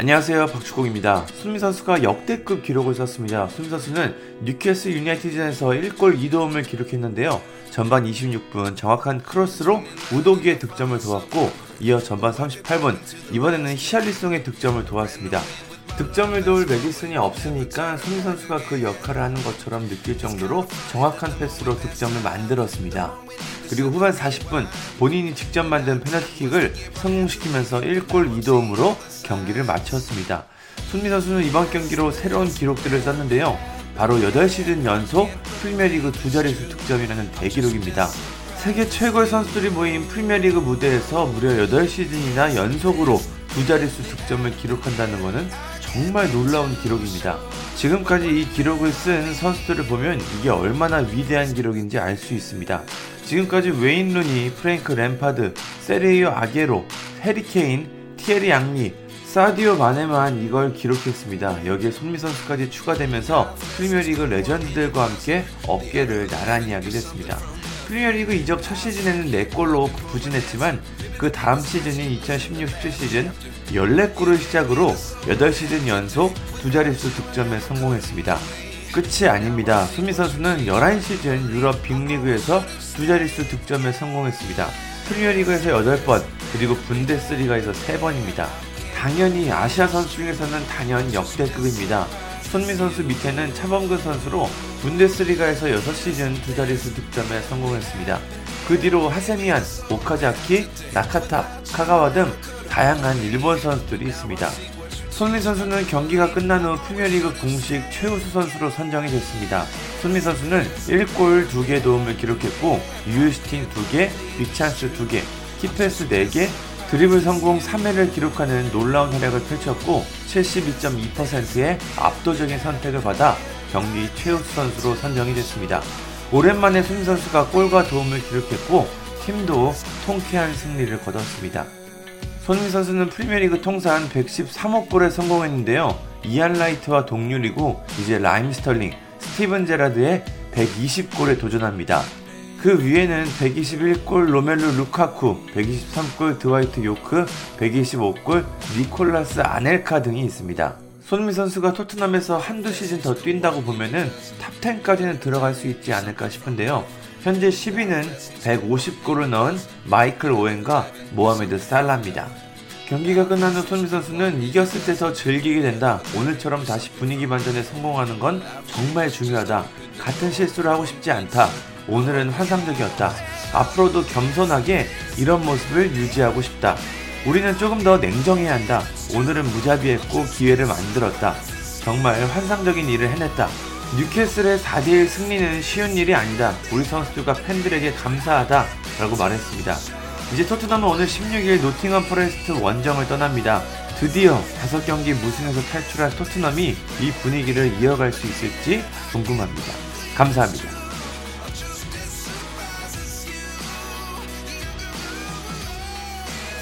안녕하세요 박주공입니다. 손미 선수가 역대급 기록을 썼습니다. 손미 선수는 뉴캐슬 유나이티드에서 1골 2도움을 기록했는데요. 전반 26분 정확한 크로스로 우도기의 득점을 도왔고 이어 전반 38분 이번에는 히샬리송의 득점을 도왔습니다. 득점을 도울 메디슨이 없으니까 손미 선수가 그 역할을 하는 것처럼 느낄 정도로 정확한 패스로 득점을 만들었습니다. 그리고 후반 40분 본인이 직접 만든 페널티킥을 성공시키면서 1골 2도움으로 경기를 마쳤습니다. 손미 선수는 이번 경기로 새로운 기록들을 썼는데요. 바로 8시즌 연속 프리미어리그 두 자릿수 득점이라는 대기록입니다. 세계 최고의 선수들이 모인 프리미어리그 무대에서 무려 8시즌이나 연속으로 두 자릿수 득점을 기록한다는 것은 정말 놀라운 기록입니다. 지금까지 이 기록을 쓴 선수들을 보면 이게 얼마나 위대한 기록인지 알 수 있습니다. 지금까지 웨인 루니, 프랭크 램파드, 세레이오 아게로, 해리 케인, 티에리 양리, 사디오 마네만 이걸 기록했습니다. 여기에 손미 선수까지 추가되면서 프리미어리그 레전드들과 함께 어깨를 나란히 하게 됐습니다. 프리미어리그 이적 첫 시즌에는 4골로 부진했지만 그 다음 시즌인 2016-17 시즌 14골을 시작으로 8시즌 연속 두 자릿수 득점에 성공했습니다. 끝이 아닙니다. 수미 선수는 11시즌 유럽 빅리그에서 두 자릿수 득점에 성공했습니다. 프리미어리그에서 8번, 그리고 분데스리가에서 3번입니다. 당연히 아시아 선수 중에서는 단연 역대급입니다. 손미 선수 밑에는 차범근 선수로 분데스리가에서 6시즌 두 자릿수 득점에 성공했습니다. 그 뒤로 하세미안, 오카자키, 나카타, 카가와 등 다양한 일본 선수들이 있습니다. 손미 선수는 경기가 끝난 후 프리미어리그 공식 최우수 선수로 선정이 됐습니다. 손흥민 선수는 1골 2개 도움을 기록했고 유효슈팅 2개, big chance 2개, key pass 4개, 드리블 성공 3회를 기록하는 놀라운 활약을 펼쳤고 72.2%의 압도적인 선택을 받아 경기 최우수 선수로 선정이 됐습니다. 오랜만에 손흥민 선수가 골과 도움을 기록했고 팀도 통쾌한 승리를 거뒀습니다. 손흥민 선수는 프리미어리그 통산 113호 골에 성공했는데요. 이안 라이트와 동률이고 이제 라힘 스털링, 스티븐 제라드의 120골에 도전합니다. 그 위에는 121골 로멜루 루카쿠, 123골 드와이트 요크, 125골 니콜라스 아넬카 등이 있습니다. 손흥민 선수가 토트넘에서 한두 시즌 더 뛴다고 보면은 탑10까지는 들어갈 수 있지 않을까 싶은데요. 현재 10위는 150골을 넣은 마이클 오웬과 모하메드 살라입니다. 경기가 끝난 후 손미 선수는 이겼을 때더 즐기게 된다. 오늘처럼 다시 분위기 반전에 성공하는 건 정말 중요하다. 같은 실수를 하고 싶지 않다. 오늘은 환상적이었다. 앞으로도 겸손하게 이런 모습을 유지하고 싶다. 우리는 조금 더 냉정해야 한다. 오늘은 무자비했고 기회를 만들었다. 정말 환상적인 일을 해냈다. 뉴캐슬의 4대1 승리는 쉬운 일이 아니다. 우리 선수들과 팬들에게 감사하다. 라고 말했습니다. 이제 토트넘은 오늘 16일 노팅엄 포레스트 원정을 떠납니다. 드디어 5경기 무승에서 탈출한 토트넘이 이 분위기를 이어갈 수 있을지 궁금합니다. 감사합니다.